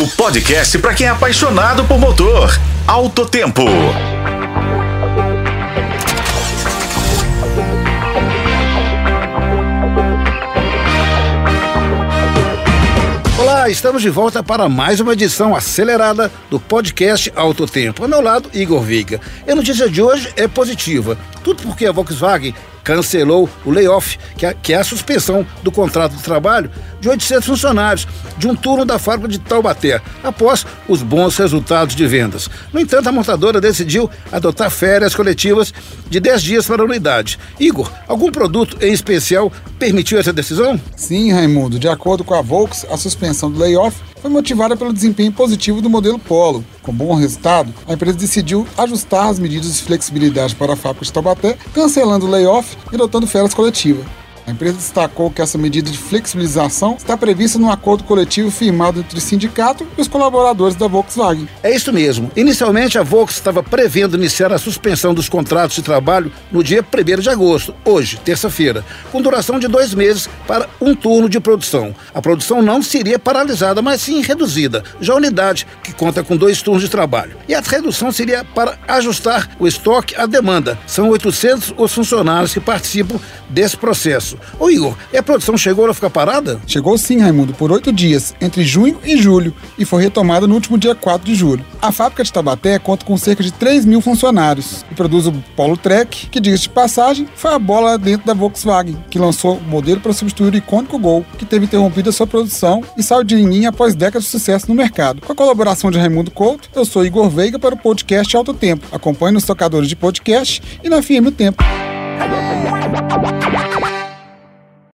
O podcast para quem é apaixonado por motor. Alto Tempo. Olá, estamos de volta para mais uma edição acelerada do podcast Alto Tempo. Ao meu lado, Igor Viga. E a notícia de hoje é positiva. Tudo porque a Volkswagen cancelou o layoff, que é, que é a suspensão do contrato de trabalho de 800 funcionários de um turno da fábrica de Taubaté, após os bons resultados de vendas. No entanto, a montadora decidiu adotar férias coletivas de 10 dias para a unidade. Igor, algum produto em especial permitiu essa decisão? Sim, Raimundo. De acordo com a Volks, a suspensão do layoff foi motivada pelo desempenho positivo do modelo Polo. Com bom resultado, a empresa decidiu ajustar as medidas de flexibilidade para a fábrica de Taubaté, cancelando o layoff e adotando férias coletivas. A empresa destacou que essa medida de flexibilização está prevista no acordo coletivo firmado entre o sindicato e os colaboradores da Volkswagen. É isso mesmo. Inicialmente, a Volkswagen estava prevendo iniciar a suspensão dos contratos de trabalho no dia 1 de agosto, hoje, terça-feira, com duração de dois meses para um turno de produção. A produção não seria paralisada, mas sim reduzida. Já a unidade, que conta com dois turnos de trabalho. E a redução seria para ajustar o estoque à demanda. São 800 os funcionários que participam desse processo. Ô Igor, e a produção chegou a ficar parada? Chegou sim, Raimundo, por oito dias, entre junho e julho, e foi retomada no último dia 4 de julho. A fábrica de Tabaté conta com cerca de 3 mil funcionários e produz o Polo Trek, que, diga de passagem, foi a bola dentro da Volkswagen, que lançou o modelo para substituir o icônico Gol, que teve interrompida sua produção e saiu de linha após décadas de sucesso no mercado. Com a colaboração de Raimundo Couto, eu sou Igor Veiga para o podcast Alto Tempo. Acompanhe nos tocadores de podcast e na o Tempo.